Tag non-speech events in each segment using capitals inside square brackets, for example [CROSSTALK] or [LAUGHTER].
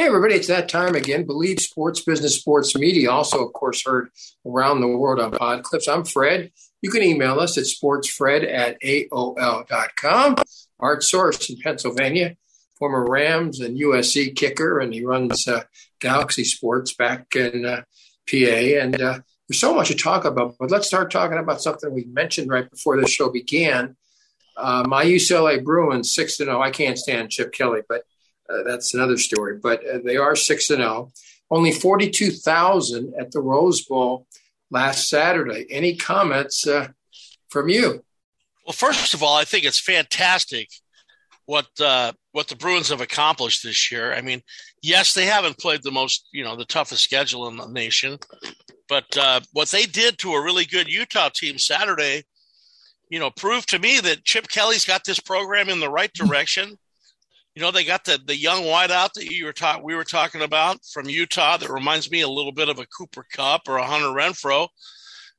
Hey, everybody, it's that time again. Believe Sports Business Sports Media, also, of course, heard around the world on pod clips. I'm Fred. You can email us at sportsfred at AOL.com. Art Source in Pennsylvania, former Rams and USC kicker, and he runs uh, Galaxy Sports back in uh, PA. And uh, there's so much to talk about, but let's start talking about something we mentioned right before the show began. Uh, my UCLA Bruins, 6 to 0. I can't stand Chip Kelly, but uh, that's another story. But uh, they are six and zero. Only forty two thousand at the Rose Bowl last Saturday. Any comments uh, from you? Well, first of all, I think it's fantastic what uh, what the Bruins have accomplished this year. I mean, yes, they haven't played the most, you know, the toughest schedule in the nation, but uh, what they did to a really good Utah team Saturday, you know, proved to me that Chip Kelly's got this program in the right direction. You know, they got the the young wideout that you were talking we were talking about from Utah that reminds me a little bit of a Cooper Kupp or a Hunter Renfrow.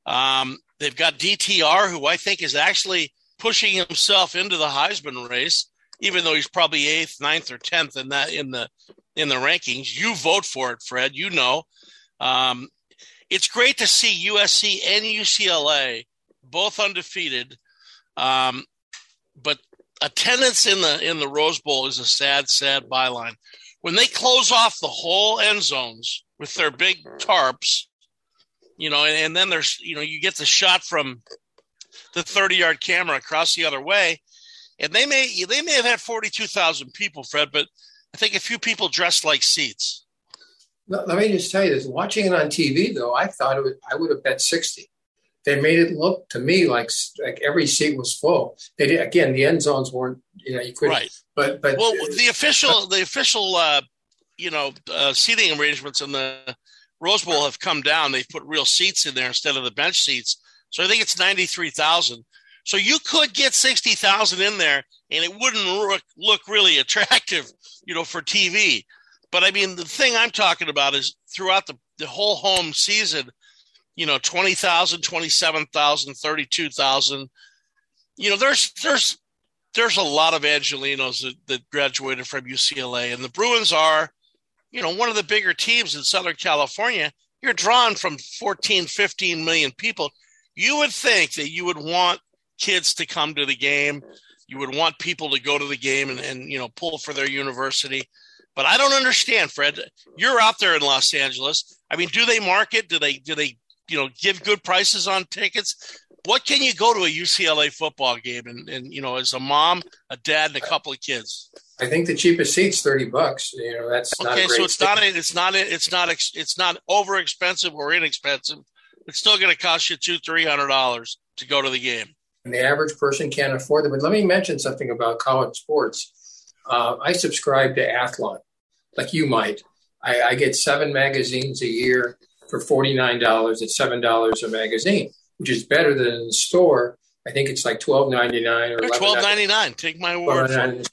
Um, they've got DTR, who I think is actually pushing himself into the Heisman race, even though he's probably eighth, ninth, or tenth in that in the in the rankings. You vote for it, Fred. You know. Um, it's great to see USC and UCLA both undefeated. Um, attendance in the in the Rose Bowl is a sad, sad byline. When they close off the whole end zones with their big tarps, you know, and, and then there's you know you get the shot from the 30 yard camera across the other way, and they may they may have had 42,000 people, Fred, but I think a few people dressed like seats. Let me just tell you this: watching it on TV, though, I thought it would, I would have bet 60 they made it look to me like like every seat was full. They did, again, the end zones weren't you know you couldn't. Right. But but well, the official the official uh, you know uh, seating arrangements in the Rose Bowl have come down. They've put real seats in there instead of the bench seats. So I think it's ninety three thousand. So you could get sixty thousand in there, and it wouldn't look, look really attractive, you know, for TV. But I mean, the thing I'm talking about is throughout the, the whole home season, you know 20,000, 27,000, 32,000. You know, there's there's there's a lot of Angelenos that, that graduated from UCLA, and the Bruins are, you know, one of the bigger teams in Southern California. You're drawn from 14, 15 million people. You would think that you would want kids to come to the game. You would want people to go to the game and, and you know pull for their university. But I don't understand, Fred. You're out there in Los Angeles. I mean, do they market? Do they do they you know give good prices on tickets. What can you go to a ucla football game and, and you know as a mom a dad and a couple of kids? I think the cheapest seat's 30 bucks. You know that's okay so it's not it's not it's not it's not over expensive or inexpensive. It's still going to cost you two three hundred dollars to go to the game. And the average person can't afford it. But let me mention something about college sports. Uh, i subscribe to athlon like you might. I, I get seven magazines a year for $49 at $7 a magazine, which is better than in the store. I think it's like $12.99 or $12.99. Take my word for it.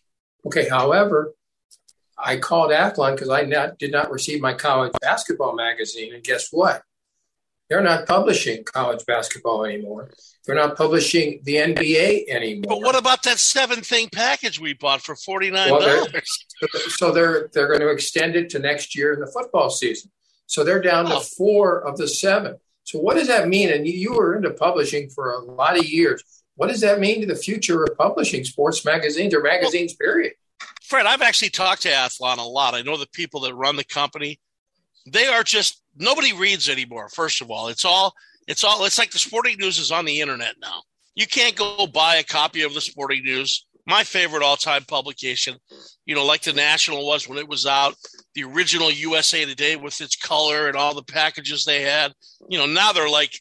Okay, however, I called Athlon because I not, did not receive my college basketball magazine. And guess what? They're not publishing college basketball anymore. They're not publishing the NBA anymore. But what about that seven thing package we bought for forty nine dollars? Well, [LAUGHS] so they're they're going to extend it to next year in the football season. So they're down oh. to four of the seven. So what does that mean? And you, you were into publishing for a lot of years. What does that mean to the future of publishing sports magazines or magazines, well, period? Fred, I've actually talked to Athlon a lot. I know the people that run the company. They are just nobody reads anymore. First of all, it's all it's all it's like the sporting news is on the internet now. You can't go buy a copy of the sporting news my favorite all-time publication you know like the national was when it was out the original usa today with its color and all the packages they had. You know now they're like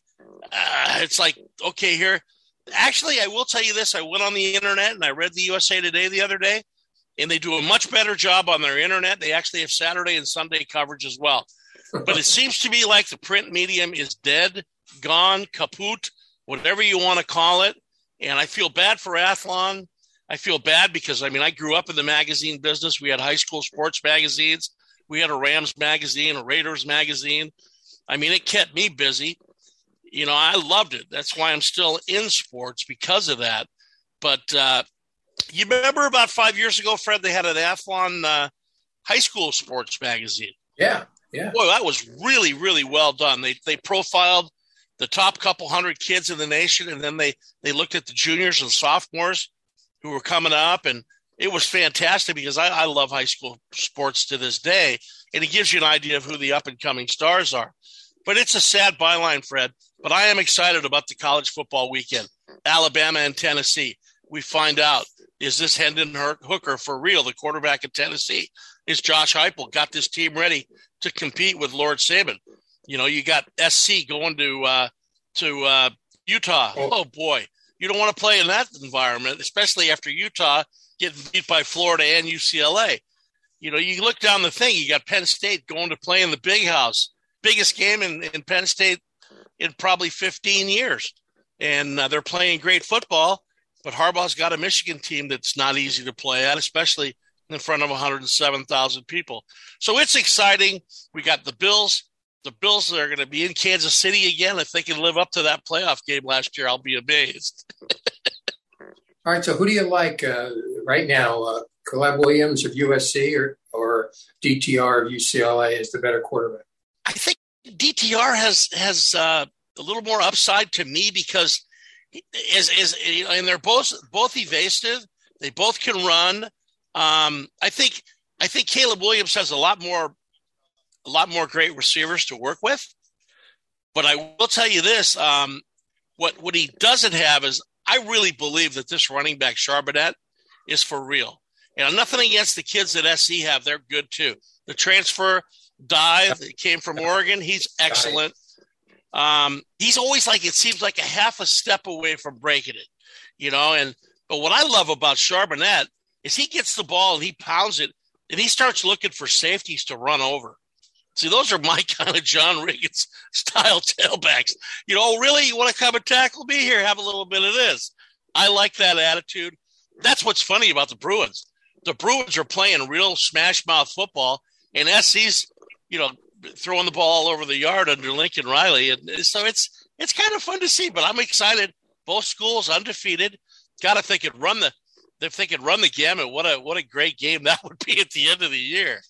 uh, it's like okay here. Actually i will tell you this. I went on the internet and i read the usa today the other day and they do a much better job on their internet. They actually have saturday and sunday coverage as well. But it seems to me like the print medium is dead gone kaput whatever you want to call it. And i feel bad for athlon. I feel bad because I mean I grew up in the magazine business. We had high school sports magazines. We had a Rams magazine, a Raiders magazine. I mean, it kept me busy. You know, I loved it. That's why I'm still in sports because of that. But uh, you remember about five years ago, Fred, they had an Athlon uh, high school sports magazine. Yeah, yeah. Boy, that was really, really well done. They they profiled the top couple hundred kids in the nation, and then they they looked at the juniors and sophomores who were coming up, and it was fantastic because I, I love high school sports to this day, and it gives you an idea of who the up and coming stars are. But it's a sad byline, Fred. But I am excited about the college football weekend. Alabama and Tennessee. We find out is this Hendon Hooker for real, the quarterback of Tennessee? Is Josh Heupel got this team ready to compete with Lord Saban? You know, you got SC going to uh, to uh, Utah. Oh. oh boy, you don't want to play in that environment, especially after Utah getting beat by Florida and UCLA. You know, you look down the thing. You got Penn State going to play in the Big House, biggest game in, in Penn State in probably 15 years, and uh, they're playing great football. But Harbaugh's got a Michigan team that's not easy to play at, especially in front of 107,000 people. So it's exciting. We got the Bills. The Bills are going to be in Kansas City again. If they can live up to that playoff game last year, I'll be amazed. [LAUGHS] All right. So who do you like uh, right now? Uh, Caleb Williams of USC or, or DTR of UCLA is the better quarterback? I think DTR has has uh, a little more upside to me because is is and they're both both evasive. They both can run. Um, I think I think Caleb Williams has a lot more a lot more great receivers to work with. But I will tell you this: um, what what he doesn't have is I really believe that this running back Charbonnet is for real. And nothing against the kids that SC have; they're good too. The Travis Dye that came from Oregon, he's excellent. Um, he's always like it seems like a half a step away from breaking it, you know. And but what I love about Charbonnet is he gets the ball and he pounds it and he starts looking for safeties to run over. See, those are my [LAUGHS] kind of John Riggins [LAUGHS] style tailbacks. You know, oh, really, you want to come and tackle me here? Have a little bit of this. I like that attitude. That's what's funny about the Bruins. The Bruins are playing real smash mouth football, and SC's, you know, throwing the ball all over the yard under Lincoln Riley, and so it's it's kind of fun to see. But I'm excited. Both schools undefeated. Got to think it run the if they could run the gamut. What a what a great game that [LAUGHS] would be at the end of the year.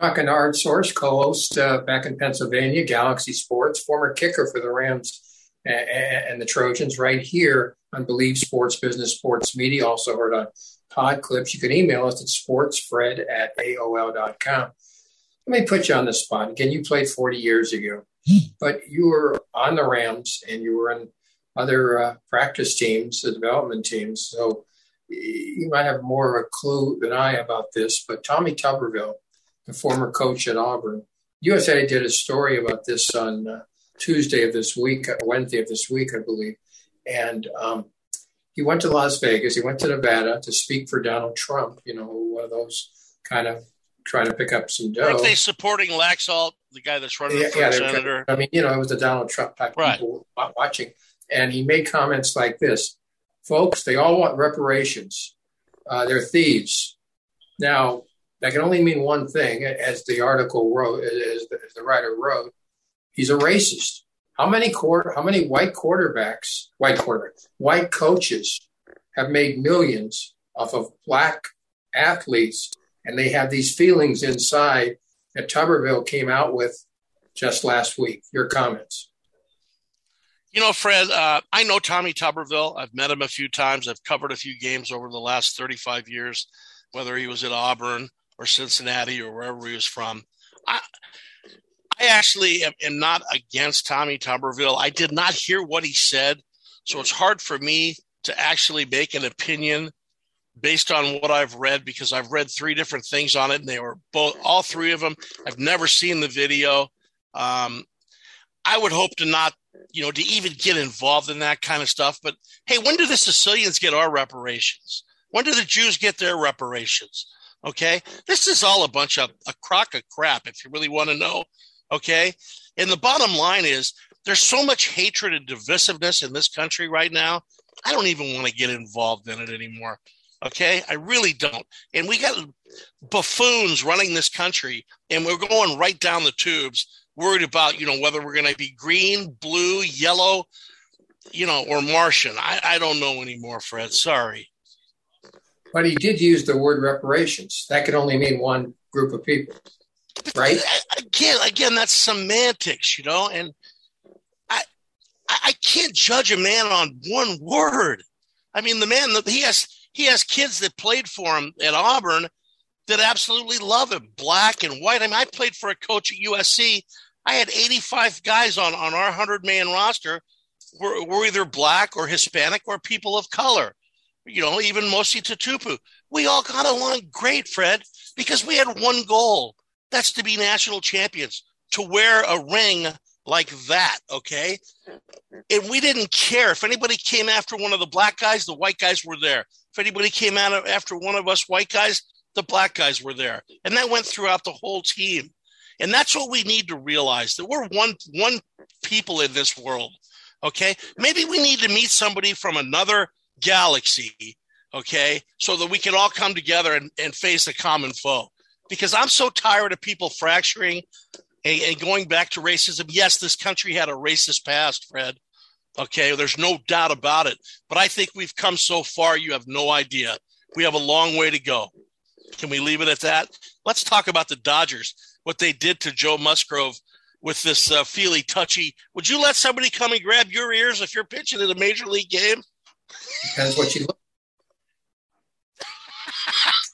Talking to Art Source, co-host uh, back in Pennsylvania, Galaxy Sports, former kicker for the Rams and, and the Trojans, right here on Believe Sports Business Sports Media. Also heard on Pod Clips. You can email us at sportsfred at aol.com. Let me put you on the spot. Again, you played 40 years ago, but you were on the Rams and you were in other uh, practice teams, the development teams. So you might have more of a clue than I about this, but Tommy Tuberville, the former coach at Auburn, USA did a story about this on uh, Tuesday of this week, uh, Wednesday of this week, I believe. And um, he went to Las Vegas, he went to Nevada to speak for Donald Trump, you know, one of those kind of trying to pick up some dough. Aren't they supporting Laxalt, the guy that's running yeah, for yeah, senator? I mean, you know, it was the Donald Trump type right. people watching. And he made comments like this Folks, they all want reparations. Uh, they're thieves. Now, that can only mean one thing, as the article wrote, as the, as the writer wrote. He's a racist. How many quarter, how many white quarterbacks, white quarterbacks, white coaches have made millions off of black athletes and they have these feelings inside that Tuberville came out with just last week. Your comments. You know, Fred, uh, I know Tommy Tuberville. I've met him a few times. I've covered a few games over the last 35 years, whether he was at Auburn or Cincinnati or wherever he was from. I, I actually am, am not against Tommy Tuberville. I did not hear what he said, so it's hard for me to actually make an opinion based on what I've read because I've read three different things on it, and they were both all three of them. I've never seen the video. Um, I would hope to not, you know, to even get involved in that kind of stuff. But hey, when do the Sicilians get our reparations? When do the Jews get their reparations? Okay, this is all a bunch of a crock of crap. If you really want to know, okay. And the bottom line is, there's so much hatred and divisiveness in this country right now. I don't even want to get involved in it anymore. Okay, I really don't. And we got buffoons running this country, and we're going right down the tubes, worried about you know whether we're going to be green, blue, yellow, you know, or Martian. I, I don't know anymore, Fred. Sorry. But he did use the word reparations. That could only mean one group of people, right? Again, again, that's semantics, you know. And I, I can't judge a man on one word. I mean, the man that he has he has kids that played for him at Auburn that absolutely love him, black and white. I mean, I played for a coach at USC. I had 85 guys on on our 100 man roster were, were either black or Hispanic or people of color. You know, even Mosi Tatupu. We all got along great, Fred, because we had one goal. That's to be national champions, to wear a ring like that, okay? And we didn't care. If anybody came after one of the black guys, the white guys were there. If anybody came out after one of us white guys, the black guys were there. And that went throughout the whole team. And that's what we need to realize that we're one one people in this world. Okay? Maybe we need to meet somebody from another galaxy, okay, so that we can all come together and, and face a common foe. Because I'm so tired of people fracturing and, and going back to racism. Yes, this country had a racist past, Fred. Okay, there's no doubt about it. But I think we've come so far, you have no idea. We have a long way to go. Can we leave it at that? Let's talk about the Dodgers, what they did to Joe Musgrove with this uh, feely touchy. Would you let somebody come and grab your ears if you're pitching in a major league game? Depends what you look. [LAUGHS]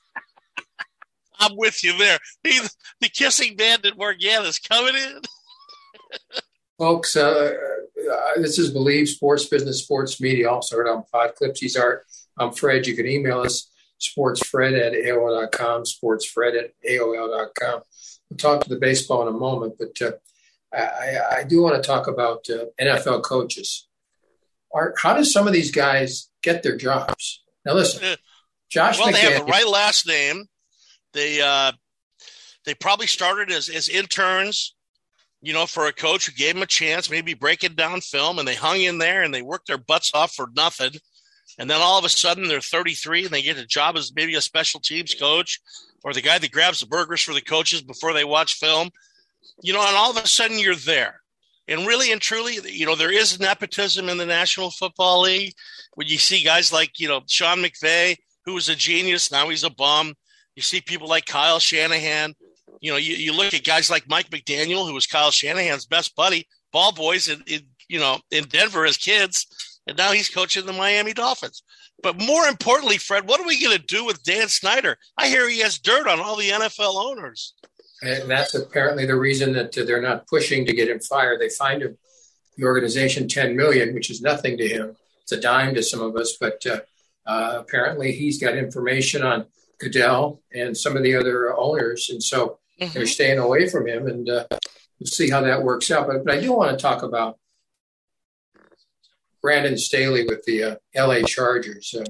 I'm with you there. He, the kissing bandit Morgan is coming in. Folks, uh, uh, this is Believe Sports Business Sports Media, also heard on Pod Clips. He's Art. I'm Fred. You can email us, sportsfred at AOL.com, sportsfred at AOL.com. We'll talk to the baseball in a moment, but uh, I, I, do want to talk about uh, NFL coaches. Art, how do some of these guys get their jobs? Now, listen, Josh. Well, McDaniel, they have the right last name. They uh, they probably started as as interns, you know, for a coach who gave them a chance, maybe breaking down film, and they hung in there and they worked their butts off for nothing. And then all of a sudden they're 33 and they get a job as maybe a special teams coach or the guy that grabs the burgers for the coaches before they watch film. You know, and all of a sudden you're there. And really and truly, you know, there is nepotism in the National Football League when you see guys like, you know, Sean McVay, who was a genius, now he's a bum. You see people like Kyle Shanahan. You know, you, you look at guys like Mike McDaniel, who was Kyle Shanahan's best buddy, ball boys in, in you know in Denver as kids, and now he's coaching the Miami Dolphins. But more importantly, Fred, what are we going to do with Dan Snyder? I hear he has dirt on all the NFL owners. And that's apparently the reason that they're not pushing to get him fired. They fined him the organization 10 million, which is nothing to him. It's a dime to some of us, but uh, uh, apparently he's got information on Goodell and some of the other owners, and so mm-hmm. they're staying away from him. And uh, we'll see how that works out. But, but I do want to talk about Brandon Staley with the uh, L.A. Chargers uh,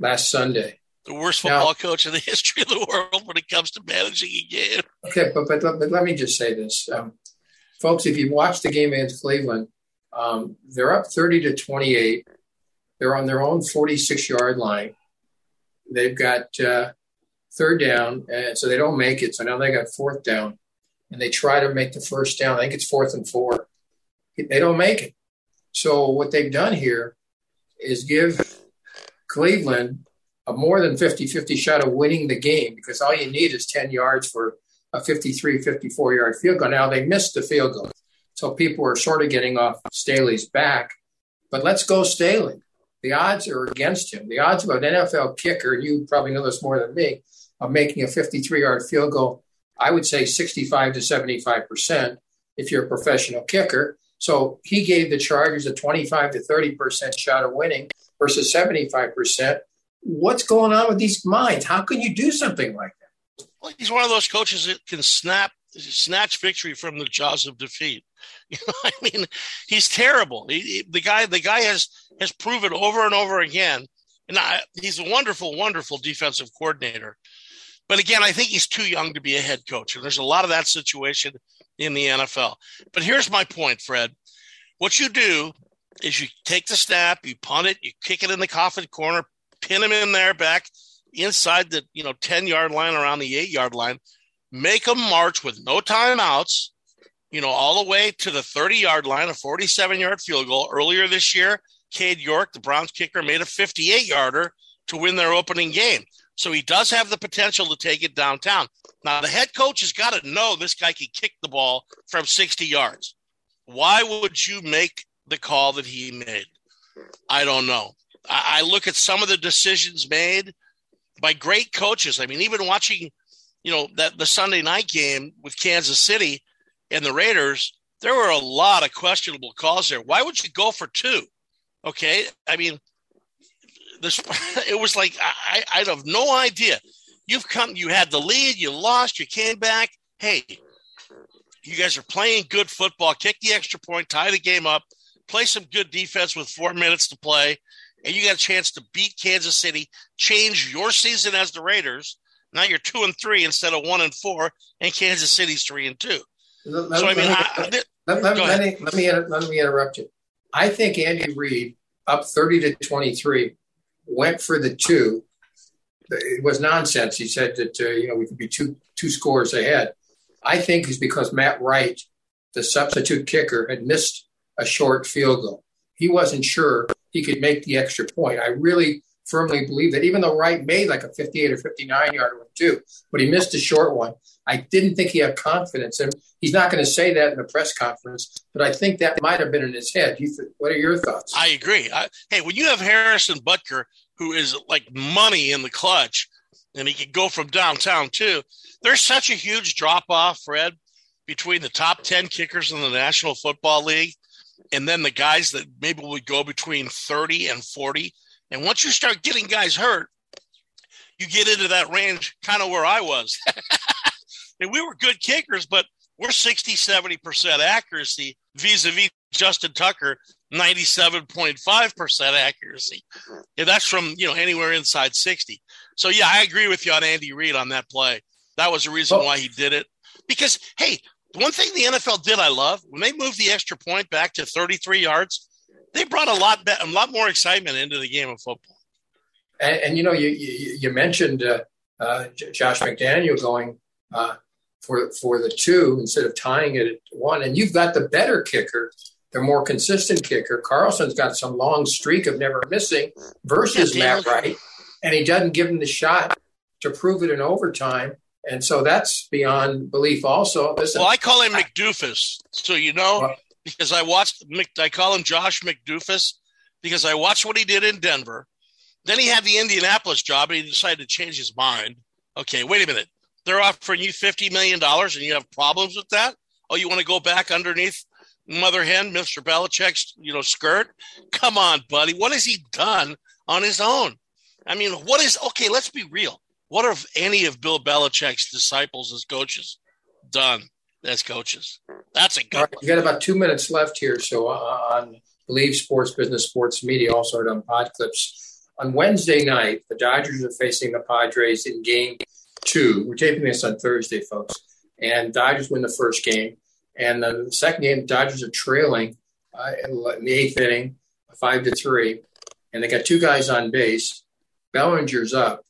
last Sunday. The worst football now, coach in the [LAUGHS] history of the world when it comes to managing a game. Okay, but but, but let me just say this, um, folks. If you watch the game against Cleveland, um, they're up thirty to twenty-eight. They're on their own forty-six yard line. They've got uh, third down, and so they don't make it. So now they got fourth down, and they try to make the first down. I think it's fourth and four. They don't make it. So what they've done here is give Cleveland a more than 50-50 shot of winning the game because all you need is 10 yards for a 53, 54 yard field goal. Now they missed the field goal. So people are sort of getting off Staley's back. But let's go Staley. The odds are against him. The odds of an NFL kicker, you probably know this more than me, of making a 53 yard field goal, I would say 65 to 75% if you're a professional kicker. So he gave the Chargers a 25 to 30% shot of winning versus 75%. What's going on with these minds? How can you do something like that? Well, he's one of those coaches that can snap snatch victory from the jaws of defeat. [LAUGHS] You know, I mean, he's terrible. He, he, the guy, the guy has has proven over and over again, and I, he's a wonderful, wonderful defensive coordinator. But again, I think he's too young to be a head coach. And there's a lot of that situation in the NFL. But here's my point, Fred. What you do is you take the snap, you punt it, you kick it in the coffin corner, pin him in there back inside the you know 10 yard line around the 8 yard line, make them march with no timeouts, you know, all the way to the 30 yard line, a 47 yard field goal. Earlier this year, Cade York, the Browns kicker, made a 58 yarder to win their opening game. So he does have the potential to take it downtown. Now, the head coach has got to know this guy can kick the ball from 60 yards. Why would you make the call that he made? I don't know. I, look at some of the decisions made by great coaches. I mean, even watching, you know, that the Sunday night game with Kansas City and the Raiders, there were a lot of questionable calls there. Why would you go for two? Okay, I mean, this [LAUGHS] it was like I, I have no idea. You've come, you had the lead, you lost, you came back. Hey, you guys are playing good football. Kick the extra point, tie the game up, play some good defense with four minutes to play, and you got a chance to beat Kansas City, change your season as the Raiders. Now you're two and three instead of one and four, and Kansas City's three and two. Let, so I mean, let, I, let, let, let me let me let me interrupt you. I think Andy Reid up thirty to twenty three went for the two. It was nonsense. He said that uh, you know we could be two two scores ahead. I think is because Matt Wright, the substitute kicker, had missed a short field goal. He wasn't sure he could make the extra point. I really firmly believe that even though Wright made like a 58 or 59 yard one too, but he missed a short one. I didn't think he had confidence, and he's not going to say that in the press conference. But I think that might have been in his head. Th- what are your thoughts? I agree. I, hey, when you have Harrison Butker, who is like money in the clutch, and he can go from downtown too. There's such a huge drop off, Fred, between the top 10 kickers in the National Football League and then the guys that maybe would go between 30 and 40. And once you start getting guys hurt, you get into that range kind of where I was. [LAUGHS] and we were good kickers, but we're 60, 70% accuracy vis a vis Justin Tucker, 97.5% accuracy. And that's from, you know, anywhere inside 60. So, yeah, I agree with you on Andy Reid on that play. That was the reason why he did it. Because, hey, the one thing the NFL did I love when they moved the extra point back to 33 yards, they brought a lot, a lot more excitement into the game of football. And, and you know, you, you, you mentioned uh, uh, Josh McDaniel going uh, for for the two instead of tying it at one, and you've got the better kicker the more consistent kicker. Carlson's got some long streak of never missing versus yeah, Matt Wright, and he doesn't give him the shot to prove it in overtime. And so that's beyond belief. Also, Listen, well, I call him McDoofus, so you know, because I watched. I call him Josh McDoofus because I watched what he did in Denver. Then he had the Indianapolis job, and he decided to change his mind. Okay, wait a minute. They're offering you fifty million dollars, and you have problems with that. Oh, you want to go back underneath mother hen, Mr. Belichick's, you know, skirt. Come on, buddy. What has he done on his own? I mean, what is okay? Let's be real. What have any of Bill Belichick's disciples as coaches done as coaches? That's a good. Right, you got about two minutes left here, so uh, on Believe Sports Business Sports Media, also on Pod Clips. On Wednesday night, the Dodgers are facing the Padres in Game Two. We're taping this on Thursday, folks, and Dodgers win the first game. And the second game, Dodgers are trailing uh, in the eighth inning, five to three, and they got two guys on base. Bellinger's up.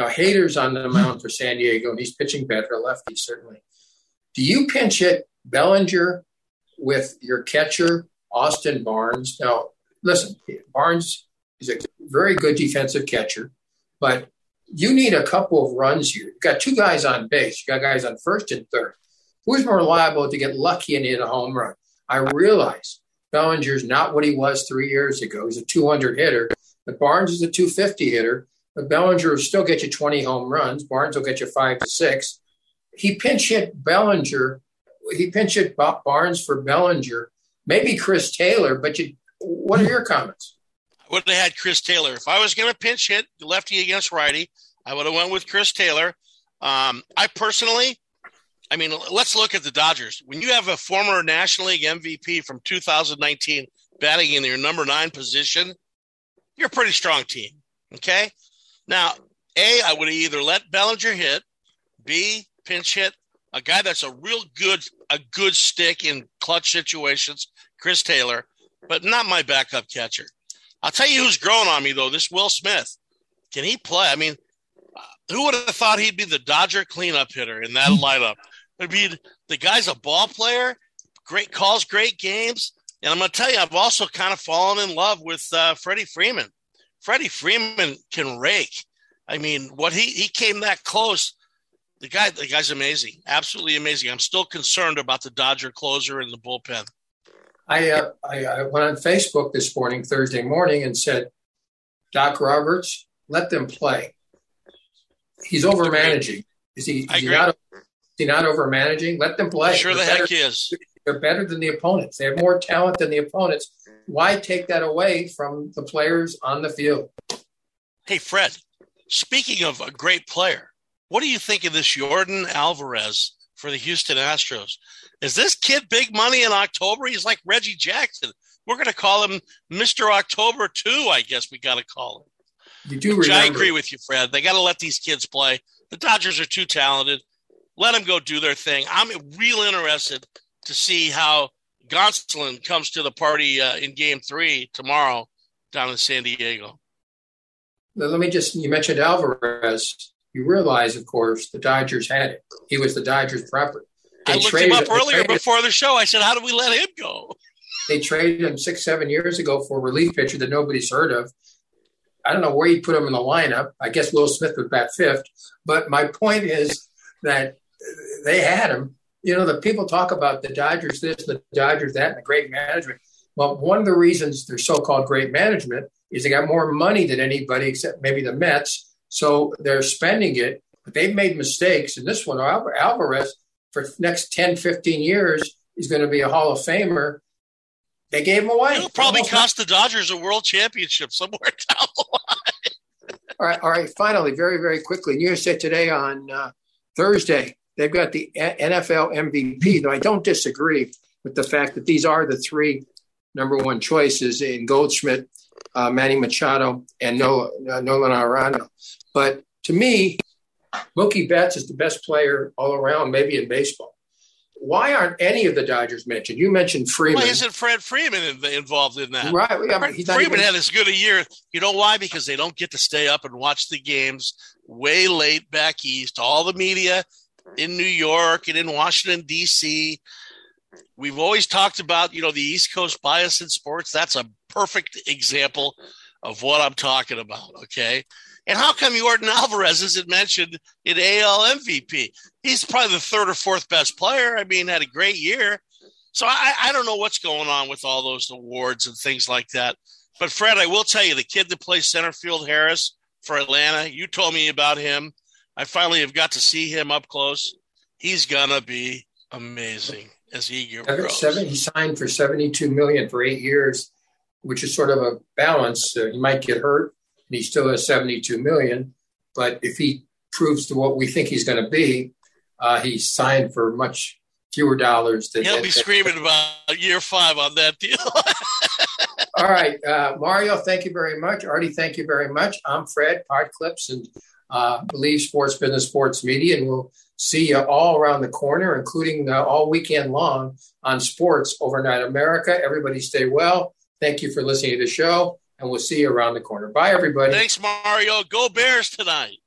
Now Hader's on the mound for San Diego, and he's pitching better, lefty certainly. Do you pinch hit Bellinger with your catcher Austin Barnes? Now, listen, Barnes is a very good defensive catcher, but you need a couple of runs here. You've got two guys on base. you've got guys on first and third. Who's more liable to get lucky and hit a home run? I realize Bellinger's not what he was three years ago. He's a 200 hitter, but Barnes is a 250 hitter. Bellinger will still get you 20 home runs. Barnes will get you five to six. He pinch hit Bellinger. He pinch hit Barnes for Bellinger. Maybe Chris Taylor, but you, what are your comments? I would have had Chris Taylor. If I was going to pinch hit lefty against righty, I would have went with Chris Taylor. Um, I personally, I mean, let's look at the Dodgers. When you have a former National League MVP from 2019 batting in your number nine position, you're a pretty strong team. Okay. Now, A, I would either let Bellinger hit, B, pinch hit a guy that's a real good, a good stick in clutch situations, Chris Taylor, but not my backup catcher. I'll tell you who's growing on me though. This Will Smith, can he play? I mean, who would have thought he'd be the Dodger cleanup hitter in that lineup? I mean, the guy's a ball player, great calls, great games. And I'm going to tell you, I've also kind of fallen in love with uh, Freddie Freeman. Freddie Freeman can rake. I mean, what he he came that close. The guy, the guy's amazing, absolutely amazing. I'm still concerned about the Dodger closer in the bullpen. I, uh, I, I went on Facebook this morning, Thursday morning, and said, Doc Roberts, let them play. He's over managing. Is he? Is he not? Is he not over managing? Let them play. Sure, the better, heck is. They're better than the opponents. They have more talent than the opponents. Why take that away from the players on the field? Hey, Fred. Speaking of a great player, what do you think of this Yordan Alvarez for the Houston Astros? Is this kid big money in October? He's like Reggie Jackson. We're going to call him Mr. October 2, I guess we got to call him. You do remember. I agree with you, Fred. They got to let these kids play. The Dodgers are too talented. Let them go do their thing. I'm real interested to see how Gonsolin comes to the party uh, in game three tomorrow down in San Diego. Let me just, you mentioned Alvarez. You realize, of course, the Dodgers had it. He was the Dodgers property. They I looked traded, him up earlier before the show. I said, how do we let him go? They traded him six, seven years ago for a relief pitcher that nobody's heard of. I don't know where you put him in the lineup. I guess Will Smith would bat fifth. But my point is that they had him. You know, the people talk about the Dodgers this, the Dodgers that, and the great management. Well, one of the reasons they're so-called great management is they got more money than anybody except maybe the Mets. So they're spending it, but they've made mistakes. And this one, Alvarez, for next 10, 15 years, is going to be a Hall of Famer. They gave him away. It'll probably cost the Dodgers a world championship somewhere [LAUGHS] down the line. all right, all right. Finally, very, very quickly, USA Today on uh, Thursday, they've got the NFL MVP. Though I don't disagree with the fact that these are the three number one choices in Goldschmidt, uh, Manny Machado, and Nolan, uh, Nolan Arenado. But to me, Mookie Betts is the best player all around, maybe in baseball. Why aren't any of the Dodgers mentioned? You mentioned Freeman. Why isn't Fred Freeman involved in that? Right. Yeah, Freeman even... had as good a year. You know why? Because they don't get to stay up and watch the games way late back east. All the media in New York and in Washington, D.C. We've always talked about, you know, the East Coast bias in sports. That's a perfect example of what I'm talking about. Okay. And how come Yordan Alvarez isn't mentioned in AL MVP? He's probably the third or fourth best player. I mean, had a great year. So I, I don't know what's going on with all those awards and things like that. But Fred, I will tell you, the kid that plays center field, Harris for Atlanta, you told me about him. I finally have got to see him up close. He's gonna be amazing as he grows. Seven, he signed for seventy-two million for eight years, which is sort of a balance. Uh, he might get hurt, and he still has 72 million. But if he proves to what we think he's going to be, uh, he's signed for much fewer dollars. Than, He'll be screaming about year five on that deal. [LAUGHS] All right, uh, Mario, thank you very much. Artie, thank you very much. I'm Fred, Pod Clips, and uh, Believe Sports Business Sports Media, and we'll see you all around the corner, including uh, all weekend long on Sports Overnight America. Everybody stay well. Thank you for listening to the show and we'll see you around the corner. Bye, everybody. Thanks, Mario. Go Bears tonight.